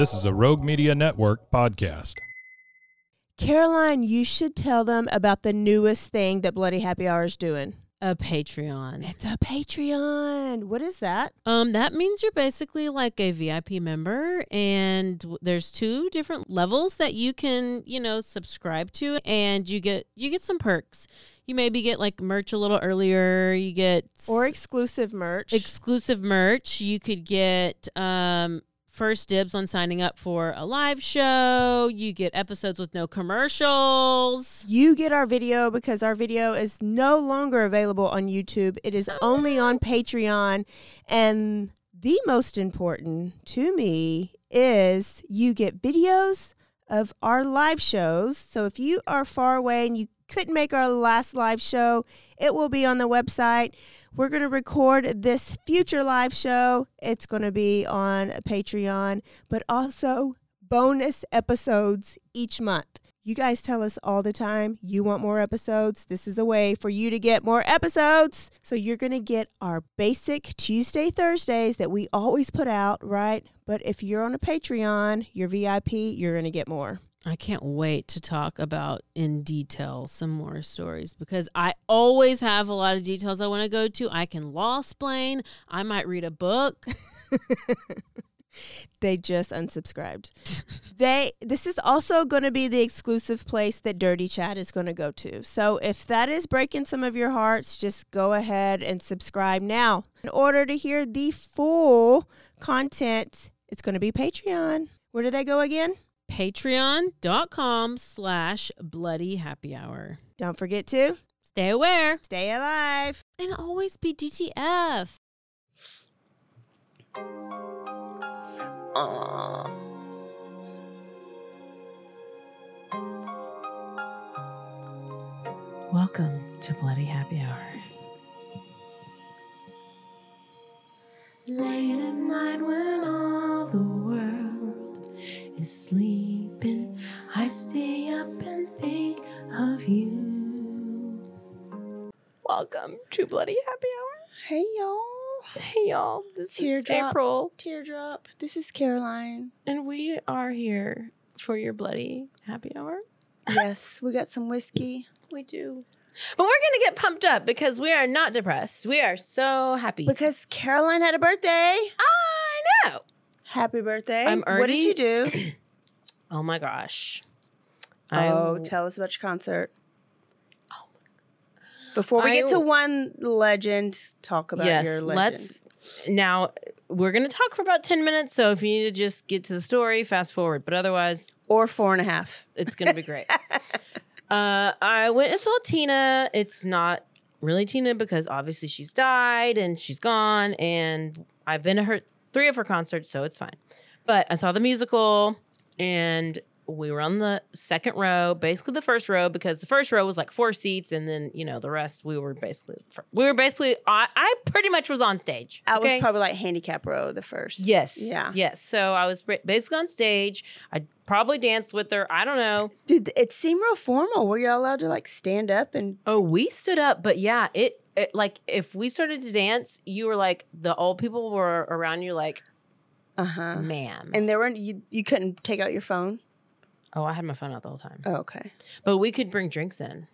This is a Rogue Media Network podcast. Caroline, you should tell them about the newest thing that Bloody Happy Hour is doing. a Patreon. It's a Patreon. What is that? Um, that means you're basically like a VIP member, and there's two different levels that you can, you know, subscribe to, and you get you get some perks. You maybe get like merch a little earlier. You get Or exclusive merch. exclusive merch. You could get um first dibs on signing up for a live show. You get episodes with no commercials. you get our video because our video is no longer available on YouTube. It is only on Patreon. And the most important to me is you get videos of our live shows. So if you are far away and you couldn't make our last live show, it will be on the website. We're going to record this future live show. It's going to be on Patreon, but also bonus episodes each month. You guys tell us all the time you want more episodes. This is a way for you to get more episodes. So you're going to get our basic Tuesday, Thursdays that we always put out, right? But if you're on a Patreon, you're VIP, you're going to get more. I can't wait to talk about in detail some more stories because I always have a lot of details I want to go to. I can law explain. I might read a book. They just unsubscribed. they this is also going to be the exclusive place that Dirty Chat is going to go to. So if that is breaking some of your hearts, just go ahead and subscribe now. In order to hear the full content, it's going to be Patreon. Where do they go again? Patreon.com slash bloody happy hour. Don't forget to Stay aware stay alive. and always be DTF. Welcome to Bloody Happy Hour. Late at night when all the world is sleeping, I stay up and think of you. Welcome to Bloody Happy Hour. Hey y'all. Hey y'all, this Teardrop. is April, Teardrop. This is Caroline. and we are here for your Bloody Happy Hour. yes, we got some whiskey. We do. But we're going to get pumped up because we are not depressed. We are so happy. Because Caroline had a birthday. I know. Happy birthday. I'm What did you do? Oh my gosh. Oh, I- tell us about your concert. Before we I- get to one legend, talk about yes, your legend. let's. Now, we're going to talk for about 10 minutes. So if you need to just get to the story, fast forward. But otherwise, or four and a half. it's going to be great. uh, I went and saw Tina. It's not really Tina because obviously she's died and she's gone. And I've been to her three of her concerts, so it's fine. But I saw the musical and we were on the second row, basically the first row, because the first row was like four seats, and then you know the rest we were basically we were basically I, I pretty much was on stage. I okay? was probably like handicap row the first. yes, Yeah. yes. So I was basically on stage. I probably danced with her. I don't know. Did it seem real formal? Were y'all allowed to like stand up and Oh, we stood up, but yeah, it, it like if we started to dance, you were like the old people were around you, like, uh huh? ma'am. And there weren't you. You couldn't take out your phone. oh, I had my phone out the whole time, Oh, okay. but we could bring drinks in.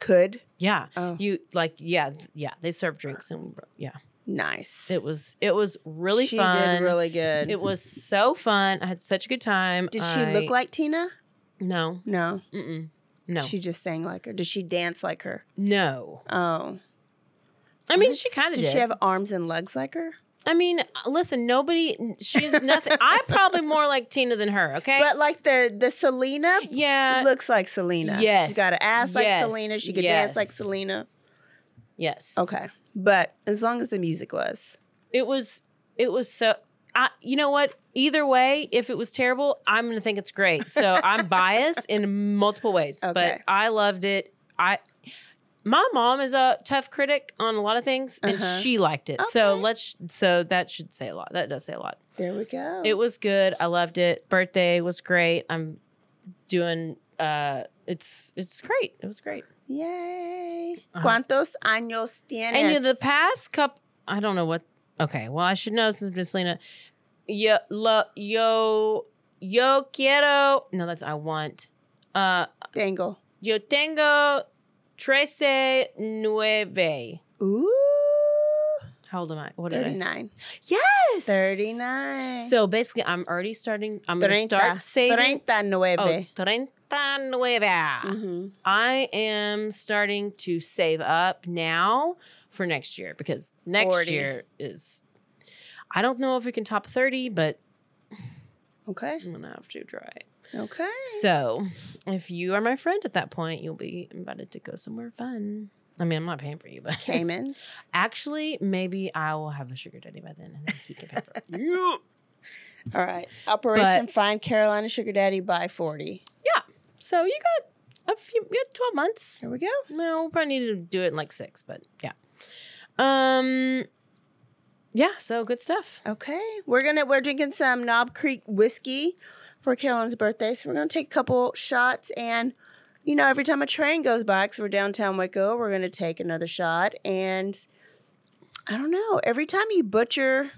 Could Yeah, Oh. you like yeah yeah they serve drinks and yeah nice. it was it was really she fun. did really good. It was so fun. I had such a good time. did she look like Tina? no No. mm-mm, no She just sang like her. Did she dance like her? no? Oh. I mean she kind of did. did. she have arms and legs like her? I mean, listen, nobody. She's nothing. I'm probably more like Tina than her. Okay. But like the the Selena yeah. looks like Selena. yes. She got an ass like Yes. Selena. She could dance like Selena. yes. Okay. But as long as the music was. It was. It was so. I, you know what? Either way, if it was terrible, I'm going to think it's great. So I'm biased in multiple ways, Okay. but I loved it. I. My mom is a tough critic on a lot of things, and Uh-huh. she liked it. So let's. So that should say a lot. That does say a lot. There we go. It was good. I loved it. Birthday was great. I'm doing. uh It's it's great. It was great. Yay. Uh-huh. ¿Cuántos años tienes? And you the past couple, I don't know what. Okay, well I should know since Miss Lena. Yo, lo, yo, yo quiero. No, that's I want. Uh, Tango. yo tengo trece nueve. Ooh. How old am I? What did I say? 39. Yes, 39. So basically, I'm already starting. I'm going to start saving. Treinta Oh, nueve. treinta nueve. Mhm. I am starting to save up now for next year because next 40. year is. I don't know if we can top 30, but Okay. I'm going to have to try. Okay. So if you are my friend at that point, you'll be invited to go somewhere fun. I mean, I'm not paying for you, but Caymans. actually, maybe I will have a sugar daddy by then and then he can pay for it. All right. Operation Find Carolina Sugar Daddy by 40. Yeah. So you got a few, you got 12 months. There we go. No, we'll probably need to do it in like six, but yeah. Um, yeah. So good stuff. Okay. We're gonna we're drinking some Knob Creek whiskey for Caroline's birthday. So we're gonna take a couple shots and you know, every time a train goes by, because we're downtown Waco, we're gonna take another shot. And I don't know, every time you butcher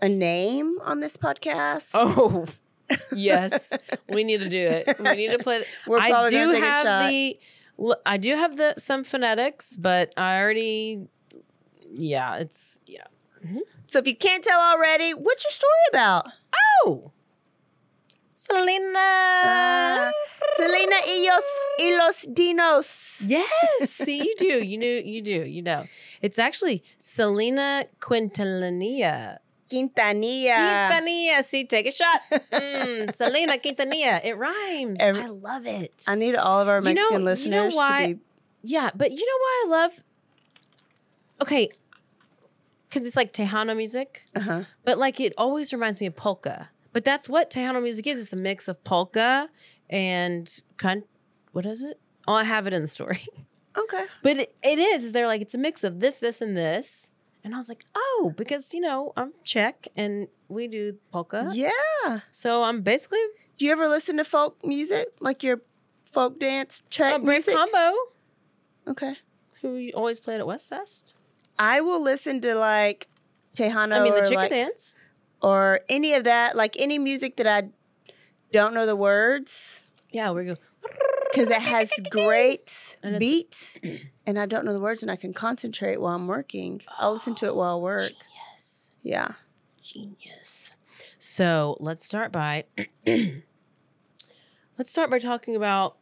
a name on this podcast, Oh, yes. we need to do it. We need to play. We're I do have the. I do have the some phonetics, but I already. Yeah, it's yeah. Mm-hmm. so if you can't tell already, what's your story about? Oh, Selena. Uh, Selena y los, y los Dinos. Yes, see, you do. You knew. You do. You know. It's actually Selena Quintanilla. Quintanilla. Quintanilla. See, take a shot. Mm, Selena Quintanilla. It rhymes. Every- I love it. I need all of our You know- Mexican you know listeners why- to be. Yeah, but you know why I love? Okay, because it's like Tejano music, Uh-huh. but like it always reminds me of polka. But that's what Tejano music is. It's a mix of polka and con- what is it? Oh, I have it in the story. Okay. But it, it is. They're like it's a mix of this, this, and this. And I was like, oh, because you know I'm Czech and we do polka. Yeah. So I'm basically Do you ever listen to folk music, like your folk dance Czech a brave music? combo Okay. who you always played at Westfest. I will listen to like Tejano I mean, the chicken like, dance. Or any of that, like any music that I don't know the words Yeah, we're going. because it has great And beat and I don't know the words and I can concentrate while I'm working. I'll listen to it while I work. Yes. Yeah. Genius. So let's start by let's start by talking about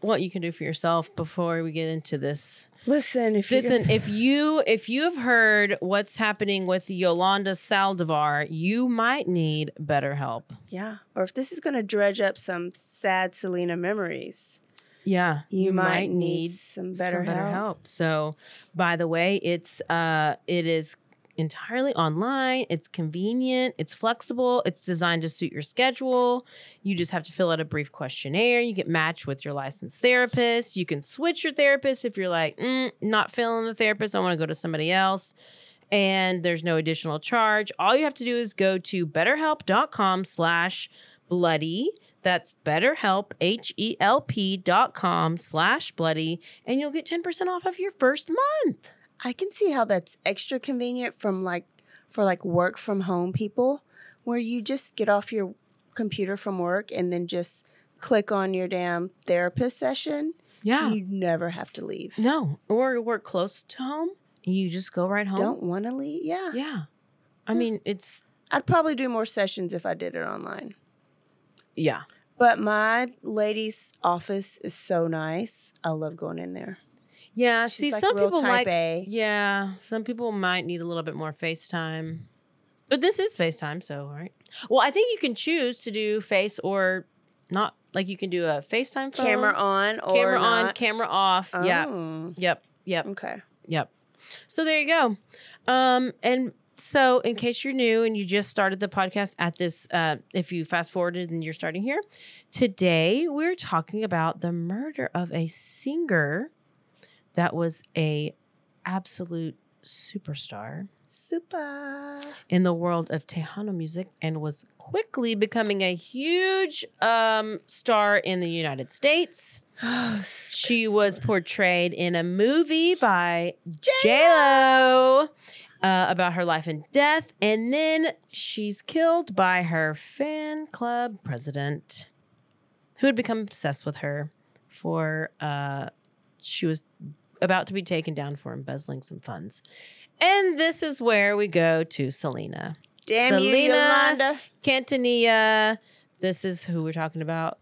what you can do for yourself before we get into this. Listen, if you Listen, if you if you have heard what's happening with Yolanda Saldivar, you might need better help. yeah, or if this is going to dredge up some sad Selena memories, Yeah, you, might, need some better, some help. So, by the way, it's uh, it is entirely online. It's convenient. It's flexible. It's designed to suit your schedule. You just have to fill out a brief questionnaire. You get matched with your licensed therapist. You can switch your therapist if you're like, mm, not feeling the therapist. I want to go to somebody else. And there's no additional charge. All you have to do is go to betterhelp.com slash bloody. That's betterhelp, H-E-L-P dot com slash bloody. And you'll get 10% off of your first month. I can see how that's extra convenient from like for like work from home people where you just get off your computer from work and then just click on your damn therapist session Yeah. You never have to leave. no, or work close to home. You just go right home. Don't want to leave. Yeah. Yeah. I hmm. mean, it's I'd probably do more sessions if I did it online. yeah. But my lady's office is so nice. I love going in there. Yeah. She's see, like some people like A. Yeah, some people might need a little bit more FaceTime. But this is FaceTime, so right. Well, I think you can choose to do face or not. Like you can do a FaceTime phone, Camera on or camera on, camera off. Yeah. Oh, Yep. Yep. Okay. Yep. So there you go. Um, and so in case you're new and you just started the podcast at this, uh, if you fast forwarded and you're starting here, today we're talking about the murder of a singer that was a absolute superstar Super. in the world of Tejano music and was quickly becoming a huge um, star in the United States. She was portrayed in a movie by J-Lo uh, about her life and death, and then she's killed by her fan club president, who had become obsessed with her for uh, she was about to be taken down for embezzling some funds. And this is where we go to Selena. Damn you, Selena. Yolanda. Quintanilla. This is who we're talking about.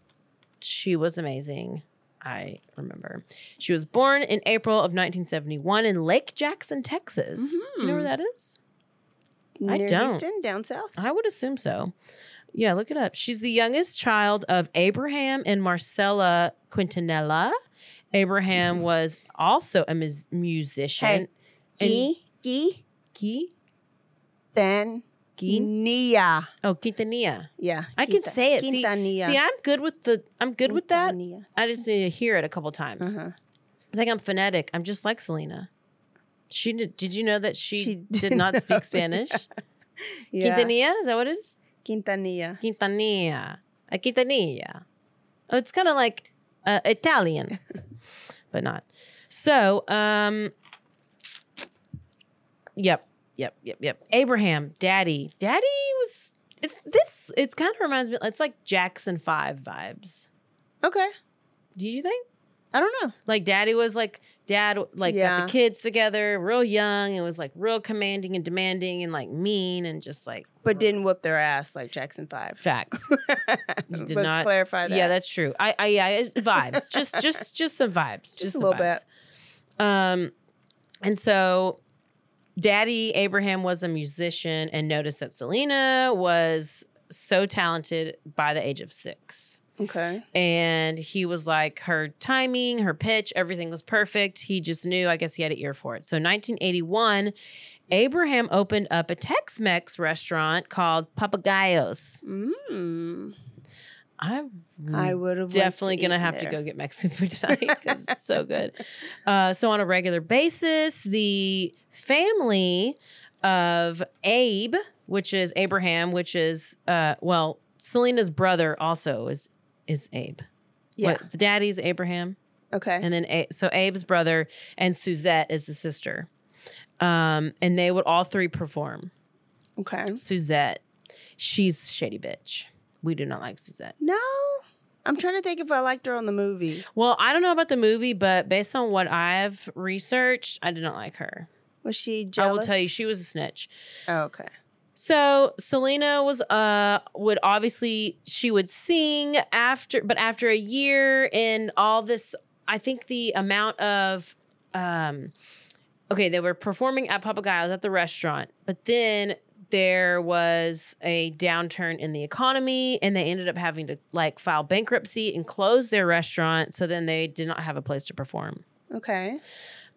She was amazing. I remember. She was born in April of 1971 in Lake Jackson, Texas. Do you know where mm-hmm. that is? I don't. Houston, down south. I would assume so. Yeah, look it up. She's the youngest child of Abraham and Marcella Quintanilla. Abraham was also a mus- musician. Hey, And- Gi, then Qui? Nia. Oh, Quintanilla. Yeah. I can say it. See, Quintanilla. see, I'm good with the. I'm good with that. I just need to hear it a couple times. Uh-huh. I think I'm phonetic. I'm just like Selena. She did. Did you know that she, She did not speak Spanish? Yeah. Quintanilla is that what it is? Quintanilla. Quintanilla. A Quintanilla. Oh, it's kind of like uh, Italian, but not. So, um, yep, yep, yep, yep. Abraham, Daddy, Daddy was. It's this. It's kind of reminds me. It's like Jackson Five vibes. Okay. Do you think? I don't know. Like Daddy was like Dad, like got the kids together, real young, and was like real commanding and demanding and like mean and just like But didn't whoop their ass like Jackson 5. facts. Let's did not- clarify that. Yeah, that's true. I, I, yeah, it's vibes. just, just, just some vibes. Just, a some little vibes. Um, and so, Daddy Abraham was a musician and noticed that Selena was so talented by the age of six. Okay. And he was like, her timing, her pitch, everything was perfect. He just knew, I guess he had an ear for it. So, 1981, Abraham opened up a Tex Mex restaurant called Papagayos. Mm. I I would have definitely gonna have to go get Mexican food tonight because it's so good. Uh, so on a regular basis, the family of Abe, which is Abraham, which is uh, well, Selena's brother also is is Abe. Yeah. What, the daddy's Abraham, Okay. and then A- so Abe's brother and Suzette is the sister. Um, and they would all three perform. okay. Suzette, she's shady bitch. We do not like Suzette. No. I'm trying to think if I liked her on the movie. Well, I don't know about the movie, but based on what I've researched, I did not like her. Was she I will tell you, she was a snitch. Oh, okay. So Selena was uh would obviously she would sing after, but after a year in all this, I think the amount of um okay, they were performing at Papagayos at the restaurant, but then there was a downturn in the economy and they ended up having to like file bankruptcy and close their restaurant. So then they did not have a place to perform. Okay.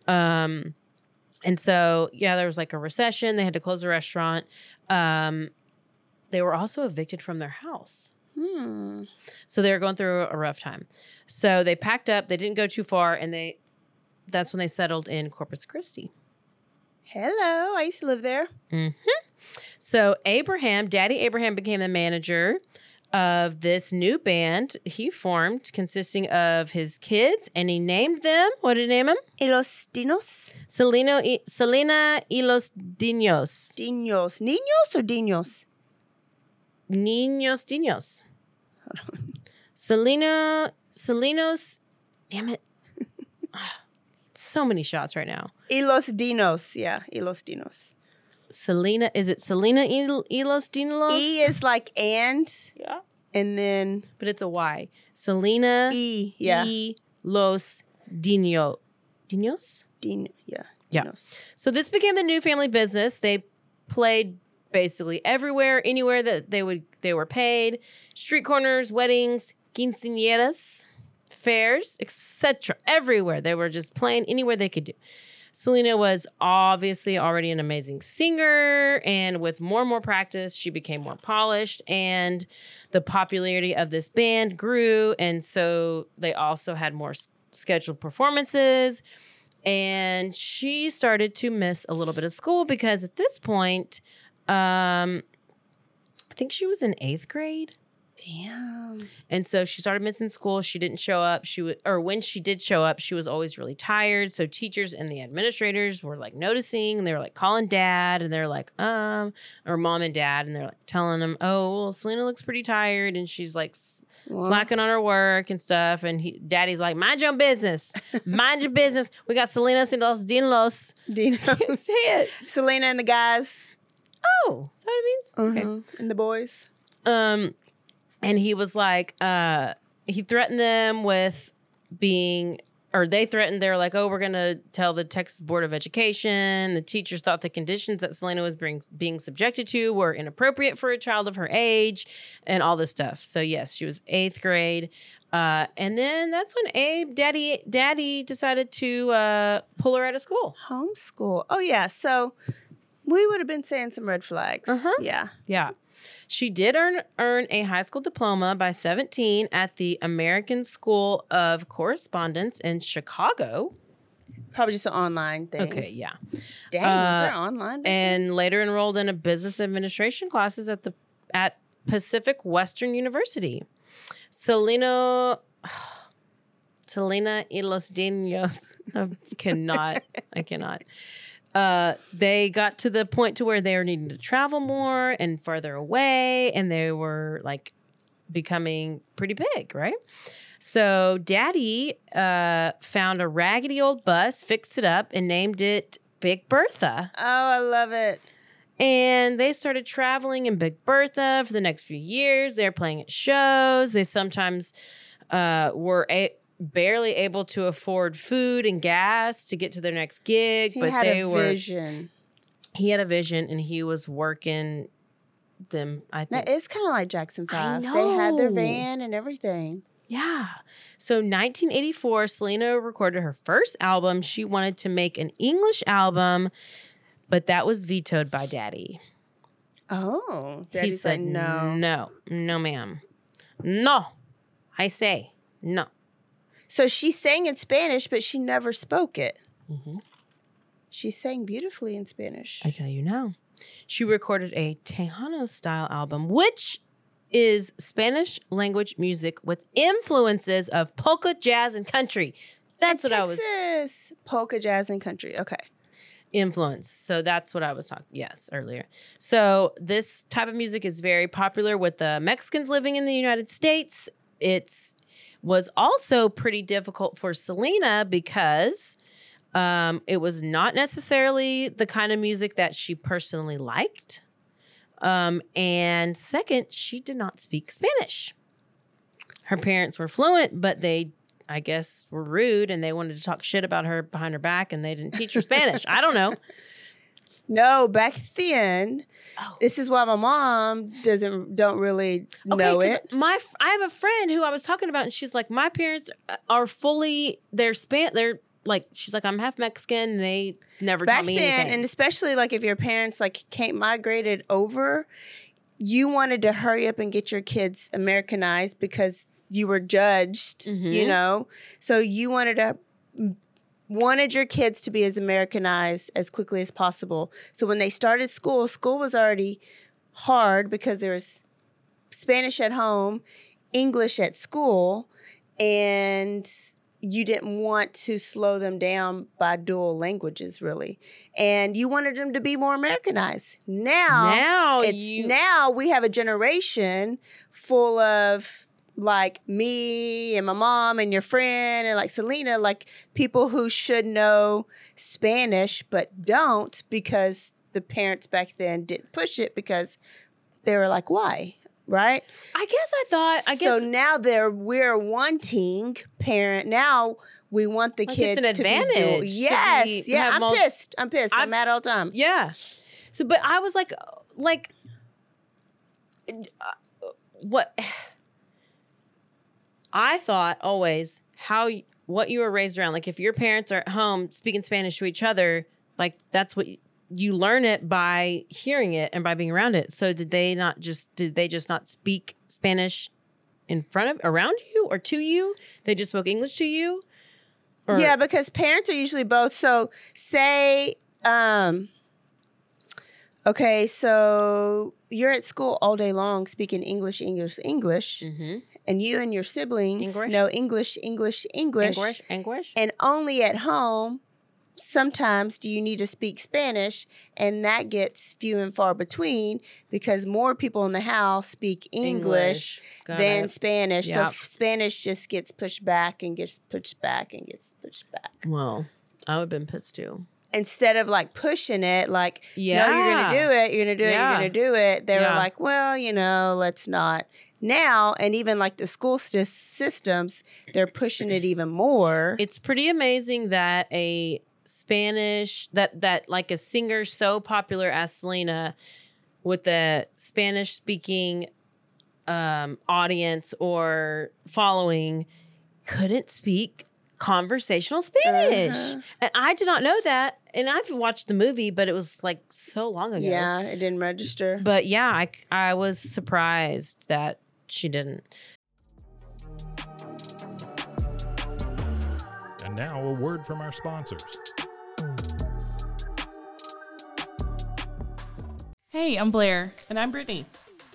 Um, and so yeah, there was like a recession. They had to close the restaurant. Um, they were also evicted from their house. Hmm. So they were going through a rough time. So they packed up. They didn't go too far, and they that's when they settled in Corpus Christi. Hello. I used to live there. Mm-hmm. So Abraham, Daddy Abraham, became the manager of this new band he formed, consisting of his kids, and he named them. What did he name them? Los dinos? Selena, y, Selena y los Dinos. Dinos. Niños or dinos? Niños Dinos. Selena, Selenos, damn it. Ah, so many shots right now. Y los dinos. Yeah, y los dinos. Selena, is it Selena Il- Ilos Dinos? E is like and, yeah. and then But it's a Y. Selena E. Yeah. y Los Dino. Dinos? Din, yeah. Yeah. Dinos. So this became the new family business. They played basically everywhere, anywhere that they would they were paid. Street corners, weddings, quinceañeras, fairs, etc. Everywhere. They were just playing anywhere they could do. Selena was obviously already an amazing singer, and with more and more practice, she became more polished, and the popularity of this band grew. And so they also had more s- scheduled performances and she started to miss a little bit of school because at this point um i think she was in eighth grade Damn. and so she started missing school she didn't show up she would or when she did show up she was always really tired so teachers and the administrators were like noticing and they were like calling dad and they're like um or mom and dad and they're like telling them oh well selena looks pretty tired and she's like s- slacking on her work and stuff. And he, daddy's like, mind your own business. Mind your business. We got Selena and los Dinos. Dinos. Say it. Selena and the guys. Oh, is that what it means? Okay. Mhm. And the boys. Um, and he was like, uh, he threatened them with being, or they threatened. they're like, "Oh, we're gonna tell the Texas Board of Education." The teachers thought the conditions that Selena was being being subjected to were inappropriate for a child of her age, and all this stuff. So yes, she was eighth grade. Uh, and then that's when Abe, daddy, daddy decided to uh, pull her out of school. Homeschool. Oh, yeah. So we would have been saying some red flags. Uh-huh. Yeah. Yeah. She did earn earn a high school diploma by 17 at the American School of Correspondence in Chicago. Probably just an online thing. Okay, yeah. Dang, was Uh, there online? back? And later enrolled in a business administration classes at the at Pacific Western University. Selena Selena y los Dinos. I cannot. I cannot. Uh, they got to the point to where they were needing to travel more and farther away, and they were like becoming pretty big, right? So Daddy uh, found a raggedy old bus, fixed it up, and named it Big Bertha. oh, I love it. And they started traveling in Big Bertha for the next few years. They're playing at shows. They sometimes uh, were a- barely able to afford food and gas to get to their next gig, He but had they a were. vision. He had a vision, and he was working them. I think it's kind of like Jackson I 5. They had their van and everything. Yeah. So 1984, Selena recorded her first album. She wanted to make an English album, but that was vetoed by Daddy. Oh. he Daddy said, no. no, no, ma'am. No. I say no. So she sang in Spanish, but she never spoke it. Mhm. She sang beautifully in Spanish. I tell you now. She recorded a Tejano style album, which is Spanish language music with influences of polka, jazz, and country. That's what I was Texas. Polka, jazz, and country. Okay. influence. So that's what I was talking. Yes, earlier. So this type of music is very popular with the Mexicans living in the United States. It's was also pretty difficult for Selena because um, it was not necessarily the kind of music that she personally liked. Um, and second, she did not speak Spanish. Her parents were fluent, but they, I guess, were rude and they wanted to talk shit about her behind her back and they didn't teach her Spanish. I don't know. No, back then, Oh. this is why my mom doesn't don't really know 'cause it. My I have a friend who I was talking about, and she's like, my parents are fully they're span they're like she's like I'm half Mexican. And they never Back taught me then, anything. and especially like if your parents like came migrated over, you wanted to hurry up and get your kids Americanized because you were judged, you Mhm. know. So you wanted to wanted your kids to be as Americanized as quickly as possible. So when they started school, school was already hard because there was Spanish at home, English at school, and you didn't want to slow them down by dual languages really. And you wanted them to be more Americanized. Now, now it's you now we have a generation full of like me and my mom and your friend and like Selena, like people who should know Spanish but don't because the parents back then didn't push it because they were like, why? Right? I guess I thought. I guess so now they're we're wanting parent now we want the Like, kids it's an to be advantage to Yes, be- yeah. I'm mul- pissed. I'm pissed. I'm, I'm- mad all the time. Yeah. So, but I was like, like, uh, what? I thought always how what you were raised around. Like, if your parents are at home speaking Spanish to each other, like that's what you learn it by hearing it and by being around it. So, did they not just did they just not speak Spanish in front of around you or to you? They just spoke English to you. Or- yeah, because parents are usually both. So say, um, okay, so you're at school all day long speaking English, English, English, Mhm. And you and your siblings English? know English, English, English, English, English. and only at home. Sometimes do you need to speak Spanish, and that gets few and far between because more people in the house speak English, Got than it. Spanish. So Yep. f- Spanish just gets pushed back and gets pushed back and gets pushed back. Well, I would have been pissed too. Instead of like pushing it, like, no, you're going to do it, you're going to do it, you're going to do it. They Yeah. were like, well, you know, let's not. Now, and even like the school sys- systems, they're pushing it even more. It's pretty amazing that a Spanish that that like a singer so popular as Selena with the Spanish speaking um audience or following couldn't speak conversational Spanish. Uh-huh. And I did not know that. And I've watched the movie, but it was like so long ago. yeah, it didn't register. But yeah, I I was surprised that she didn't. And now a word from our sponsors. Hey, I'm Blair. And I'm Brittany.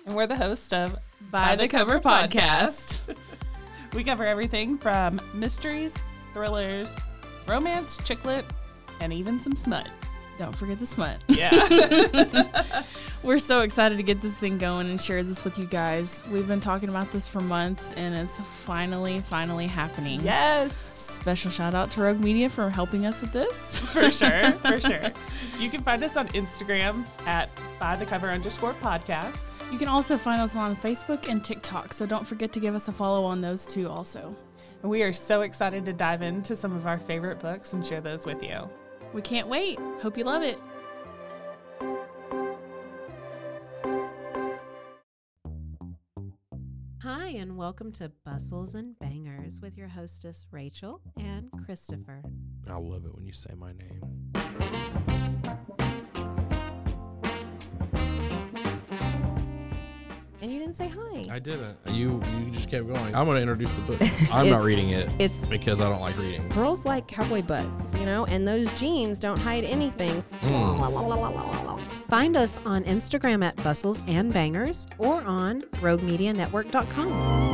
And we're the host of By, the, Cover, Podcast. we cover everything from mysteries, thrillers, romance, chick lit, and even some smut. Don't forget the smut. Yeah. We're so excited to get this thing going and share this with you guys. We've been talking about this for months and it's finally, finally happening. yes. Special shout out to Rogue Media for helping us with this. For sure. For sure. You can find us on Instagram at by the cover underscore podcast. You can also find us on Facebook and TikTok, so don't forget to give us a follow on those two also. We are so excited to dive into some of our favorite books and share those with you. We can't wait. Hope you love it. Hi, and welcome to Bustles and Bangers with your hostess, Rachel and Christopher. I love it when you say my name. And you didn't say hi. I didn't. You you just kept going. I'm going to introduce the book. I'm not It's- reading it It's because I don't like reading. girls like cowboy butts, you know, and those jeans don't hide anything. Mm. Find us on Instagram at Bustles and Bangers or on RogueMediaNetwork.com.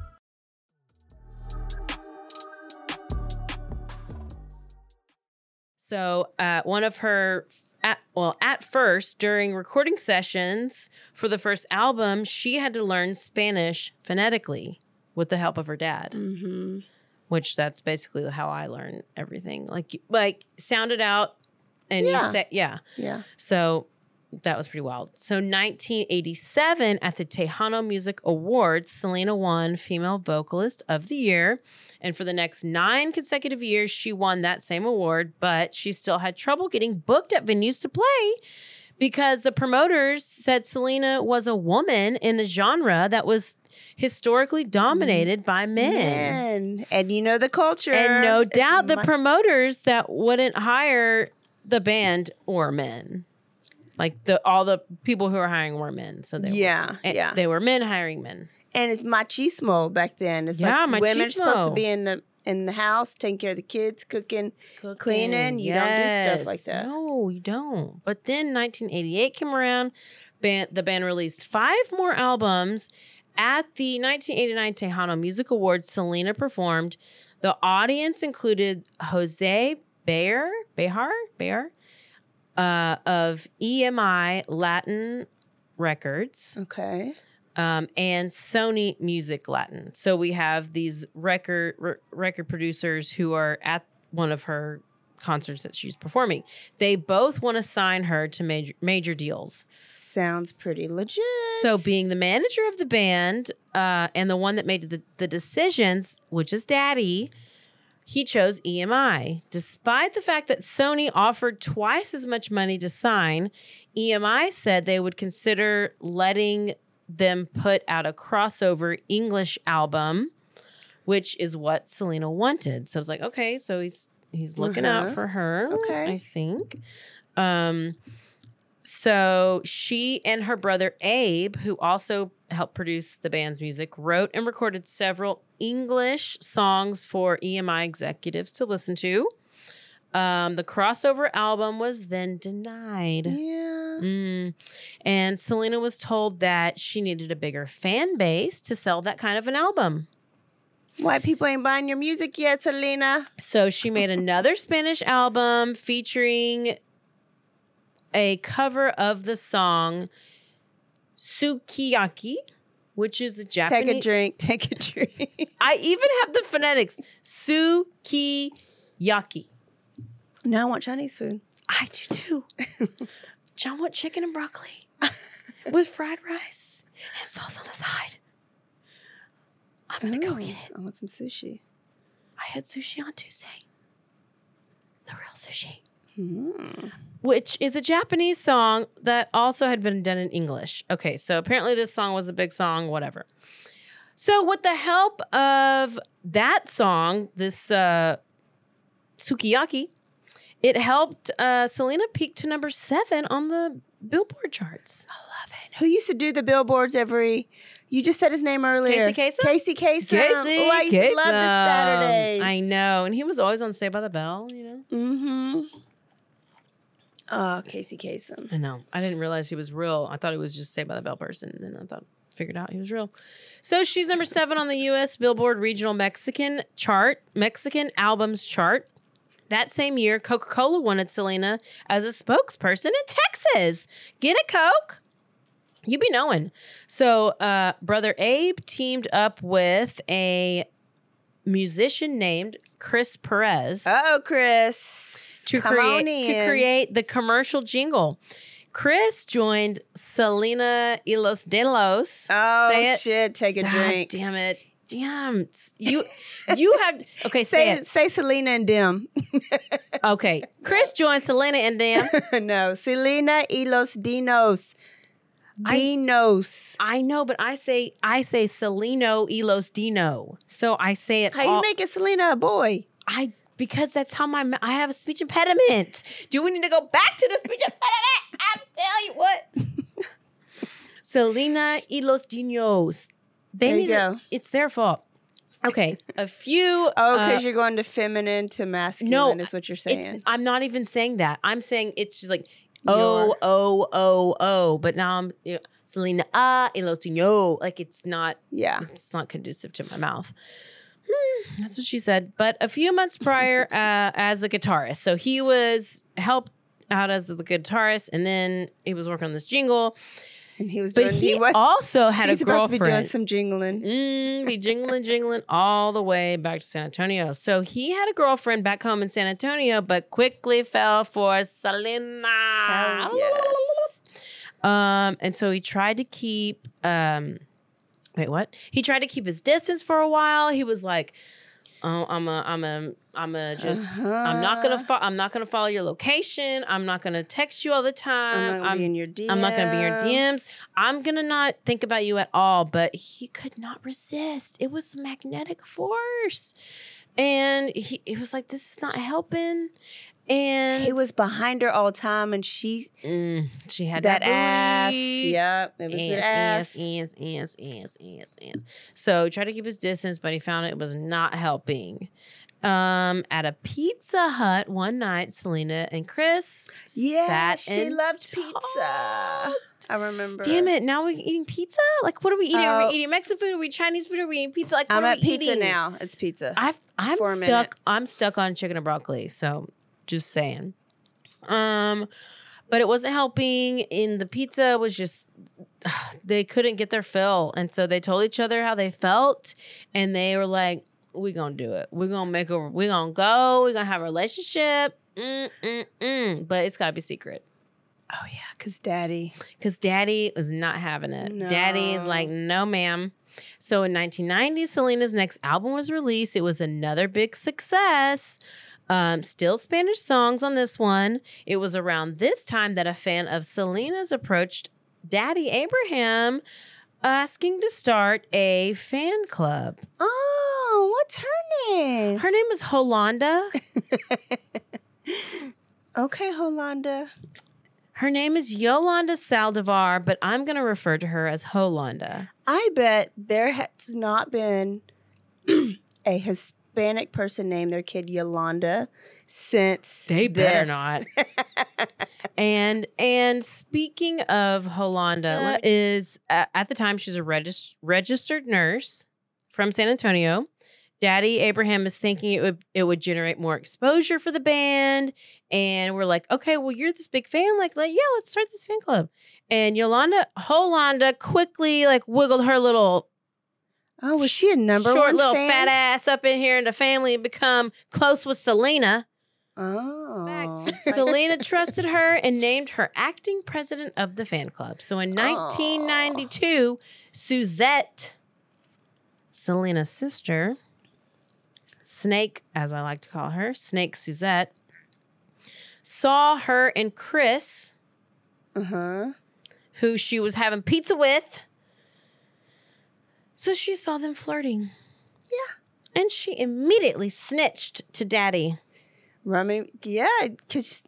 So, uh, one of her, at, well, at first during recording sessions for the first album, she had to learn Spanish phonetically with the help of her dad. Mm-hmm. Which that's basically how I learned everything. Like, like sound it out, and Yeah. you say, yeah. Yeah. So that was pretty wild. So 1987 at the Tejano Music Awards, Selena won Female Vocalist of the Year. And for the next nine consecutive years, she won that same award, but she still had trouble getting booked at venues to play because the promoters said Selena was a woman in a genre that was historically dominated mm. by men. Men. And you know the culture. And no doubt the promoters that wouldn't hire the band or men. Like the all the people who were hiring were men. So they Yeah, were, yeah. they were men hiring men. And it's machismo back then. It's Yeah, like women are supposed to be in the in the house, taking care of the kids, cooking, cleaning. You don't do stuff like that. No, you don't. But then 1988 came around. Band, the band released five more albums. At the 1989 Tejano Music Awards, Selena performed. The audience included Jose Bayer, Behar, Bayer, uh, of EMI Latin Records. Okay. Um, and Sony Music Latin. So we have these record r- record producers who are at one of her concerts that she's performing. They both want to sign her to major major deals. Sounds pretty legit. So being the manager of the band uh, and the one that made the, the decisions, which is Daddy, he chose EMI. Despite the fact that Sony offered twice as much money to sign, EMI said they would consider letting them put out a crossover English album, which is what Selena wanted. So it's like, okay, so he's he's looking Uh-huh. out for her. Okay. I think. Um so she and her brother Abe, who also helped produce the band's music, wrote and recorded several English songs for EMI executives to listen to. Um, the crossover album was then denied. Yeah. Mm. And Selena was told that she needed a bigger fan base to sell that kind of an album. Why people ain't buying your music yet, Selena. So she made another Spanish album featuring a cover of the song Sukiyaki, which is a Japanese. Take a drink. Take a drink. I even have the phonetics Sukiyaki. now I want Chinese food. I do too. John want chicken and broccoli with fried rice and sauce on the side. I'm gonna go get it. I want some sushi. I had sushi on Tuesday. The real sushi. Hmm. Which is a Japanese song that also had been done in English. Okay, so apparently this song was a big song, whatever. So, with the help of that song, this uh, Sukiyaki, it helped uh, Selena peak to number seven on the Billboard charts. I love it. Who used to do the billboards every? You just said his name earlier. Casey Kasem? Casey Kasem. Casey Oh, I used to love the Kasem. Saturdays. I know. And he was always on Saved by the Bell, you know? Mm-hmm. Oh, Casey Kasem. I know. I didn't realize he was real. I thought he was just Saved by the Bell person. And then I thought, figured out he was real. So she's number seven on the U.S. Billboard Regional Mexican chart, Mexican albums chart. That same year, Coca Cola wanted Selena as a spokesperson in Texas. Get a Coke? You be knowing. So, uh, brother Abe teamed up with a musician named Chris Perez Oh, Chris. To Come create to create the commercial jingle. Chris joined Selena y los Delos. Oh shit! Take a God drink. Damn it! Damn you! You have okay. Say, Say say Selena and Dim. Okay. Chris joined Selena and Dan. no, Selena y los Dinos. Dinos. I know, but I say I say Seleno y los Dino. So I say it. How you make it Selena a boy? I because that's how my I have a speech impediment. Do we need to go back to the speech impediment? I tell you what. Selena y los Dinos. They There you need to- go. it's their fault. Okay, a few. Oh, uh, because you're going to feminine to masculine no, is what you're it's. saying. I'm not even saying that. I'm saying it's just like oh oh oh oh. But now I'm you know, Selena ah y los Dinos. Like it's not. yeah. It's not conducive to my mouth. Hmm, That's what she said. But a few months prior, uh, as a guitarist, so he was helped out as the guitarist, and then he was working on this jingle. And he was But doing he was, also had a she's about to be doing some jingling. Mm, be jingling, jingling all the way back to San Antonio. So he had a girlfriend back home in San Antonio, but quickly fell for Selena. Hell yes. Um, and so he tried to keep um wait, what? He tried to keep his distance for a while. He was like, Oh, I'm a I'm a I'm a just I'm not gonna uh-huh. fo- I'm not gonna follow your location. I'm not gonna text you all the time. I'm be in your DMs. I'm not gonna be in your DMs. I'm gonna not think about you at all. But he could not resist. It was magnetic force. And he it was like, this is not helping. And he was behind her all the time, and she Mm, she had that, that, ass. Yep, it was ass. ass, ass, ass, ass, ass, ass. So he tried to keep his distance, but he found it was not helping. Um, at a Pizza Hut one night, Selena and Chris Yeah, sat she and loved pizza. I remember. Damn it! Now we're eating pizza. Like, what are we eating? are Oh. we eating Mexican food? Are we Chinese food? Are we eating pizza? Like, what I'm are at we pizza eating? now. It's pizza. I've, I'm For minute. stuck. I'm stuck on chicken and broccoli. So just saying. Um, but it wasn't helping. In the pizza was just they couldn't get their fill, and so they told each other how they felt, and they were like, "We gonna do it. We're gonna make a. We gonna go. We gonna have a relationship." Mm, mm, mm. But it's gotta be secret. Oh yeah, cause daddy. Because daddy was not having it. Daddy is like, no, ma'am. So in 1990, Selena's next album was released. It was another big success. Um, still Spanish songs on this one. It was around this time that a fan of Selena's approached Daddy Abraham asking to start a fan club. Oh, what's her name? Her name is Holanda. Okay, Holanda. Her name is Yolanda Saldivar, but I'm going to refer to her as Holanda. I bet there has not been a Hispanic person named their kid Yolanda since They better this. not. and and speaking of Holanda, is uh, at the time she's a regis- registered nurse from San Antonio. Daddy Abraham is thinking it would it would generate more exposure for the band, and we're like, okay, well you're this big fan, like, like yeah, let's start this fan club. And Yolanda Holanda quickly like wiggled her little Oh, was she a number one? short one little fan? fat ass up in here in the family and become close with Selena. Oh, Selena trusted her and named her acting president of the fan club. So in 1992, Suzette, Selena's sister, Snake, as I like to call her, Snake Suzette, saw her and Chris, uh-huh. who she was having pizza with. So she saw them flirting. Yeah. And she immediately snitched to daddy. Rummy, yeah, because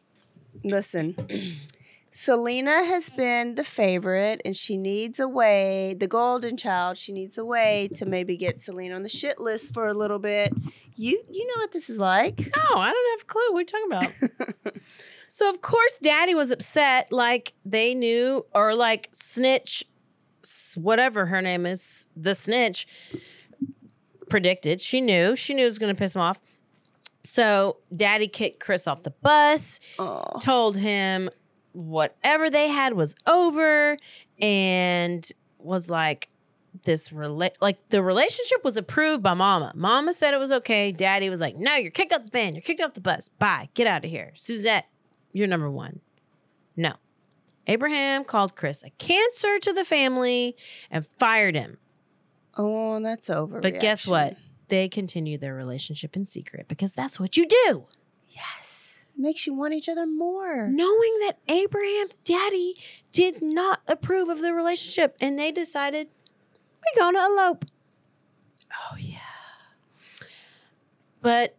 listen, Selena has been the favorite, and she needs a way. The golden child. She needs a way to maybe get Selena on the shit list for a little bit. You, you know what this is like. No, I don't have a clue. What are you talking about? so of course daddy was upset, like they knew, or like snitch, whatever her name is, the snitch predicted. She knew. She knew it was gonna piss him off. So daddy kicked Chris off the bus, told him whatever they had was over, and was like, this rela- like the relationship was approved by mama. Mama said it was okay. Daddy was like, no, you're kicked off the band. You're kicked off the bus. Bye. Get out of here. Suzette, you're number one. No. Abraham called Chris a cancer to the family and fired him. Oh, that's over. But guess what? They continued their relationship in secret because that's what you do. Yes. Makes you want each other more. Knowing that Abraham daddy did not approve of the relationship and they decided we're going to elope. Oh yeah. But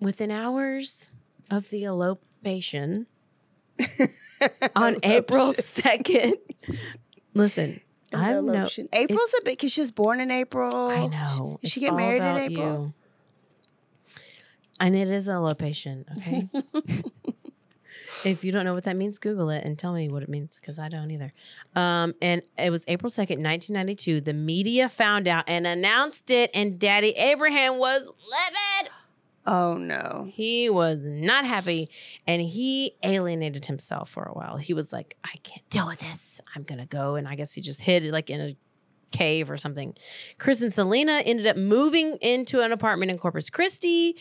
within hours of the elopation on April 2nd, listen, I'm no. April's a bit because she was born in April. I know. Did she get married in April? you. And it is elopation, okay? if you don't know what that means, Google it and tell me what it means because I don't either. Um, and it was April 2nd, 1992. The media found out and announced it, and Daddy Abraham was livid. Oh no. He was not happy and he alienated himself for a while. He was like, I can't deal with this. I'm going to go. And I guess he just hid like in a cave or something. Chris and Selena ended up moving into an apartment in Corpus Christi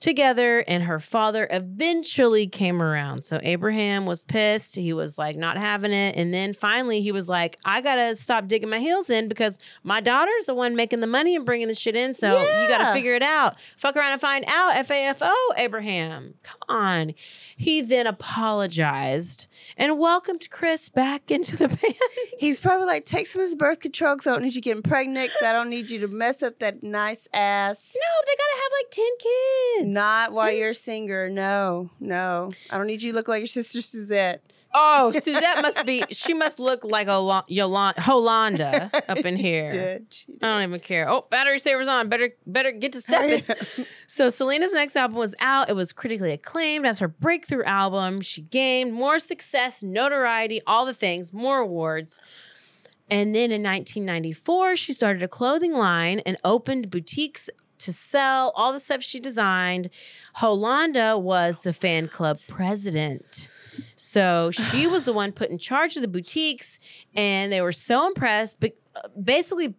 together and her father eventually came around. So Abraham was pissed. He was like not having it and then finally he was like I got to stop digging my heels in because my daughter's the one making the money and bringing the shit in. So you got to figure it out. Fuck around and find out. FAFO Abraham. Come on. He then apologized and welcomed Chris back into the band. He's probably like, take some of his birth control because I don't need you getting pregnant 'cause I don't need you to mess up that nice ass. No, they got to have like 10 kids. Not while you're a singer. No, no. I don't need you to look like your sister Suzette. Oh, Suzette must be. She must look like a Yolanda, Holanda up in here. Did she I don't even care. Oh, battery saver's on. Better, better get to stepping. so Selena's next album was out. It was critically acclaimed as her breakthrough album. She gained more success, notoriety, all the things, more awards. And then in 1994, she started a clothing line and opened boutiques to sell all the stuff she designed. Holanda was the fan club president. So she was the one put in charge of the boutiques, and they were so impressed. But basically,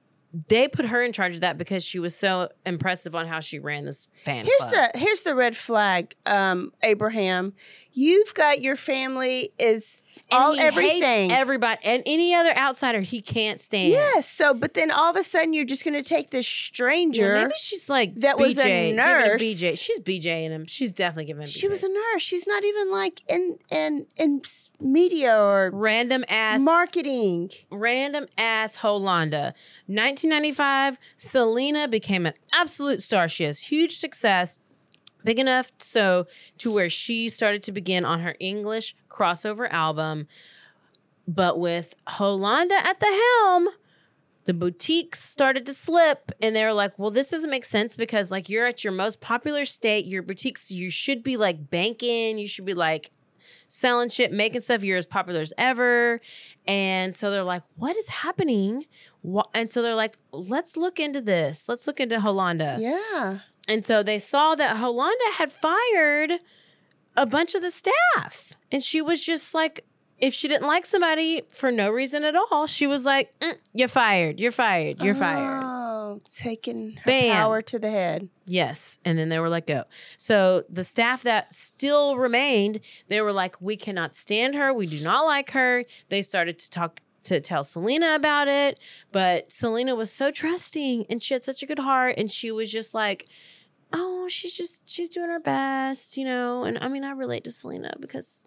they put her in charge of that because she was so impressive on how she ran this fan Here's club. the here's the red flag, um, Abraham. You've got your family is And all everything. everybody, and any other outsider he can't stand. Yes. So, but then all of a sudden, you're just going to take this stranger. Yeah, maybe she's like that BJ, was a nurse. BJ. She's BJing him. She's definitely giving him. She was a nurse. She's not even like in in in media or random ass marketing. Random ass Holanda. 1995, Selena became an absolute star. She has huge success, big enough so to where she started to begin on her English crossover album. But with Holanda at the helm, the boutiques started to slip and they were like, well, this doesn't make sense because like you're at your most popular state, your boutiques, you should be like banking, you should be like selling shit, making stuff. You're as popular as ever. And so they're like, what is happening? And so they're like, let's look into this. Let's look into Holanda. Yeah. And so they saw that Holanda had fired a bunch of the staff. And she was just like, if she didn't like somebody for no reason at all, she was like, "Mm, you're fired. You're fired. You're fired. Oh, taking her Bam. power to the head. Yes. And then they were let go. So the staff that still remained, they were like, we cannot stand her. We do not like her. They started to talk to tell Selena about it. But Selena was so trusting and she had such a good heart. And she was just like, oh, she's just, she's doing her best, you know? And I mean, I relate to Selena because.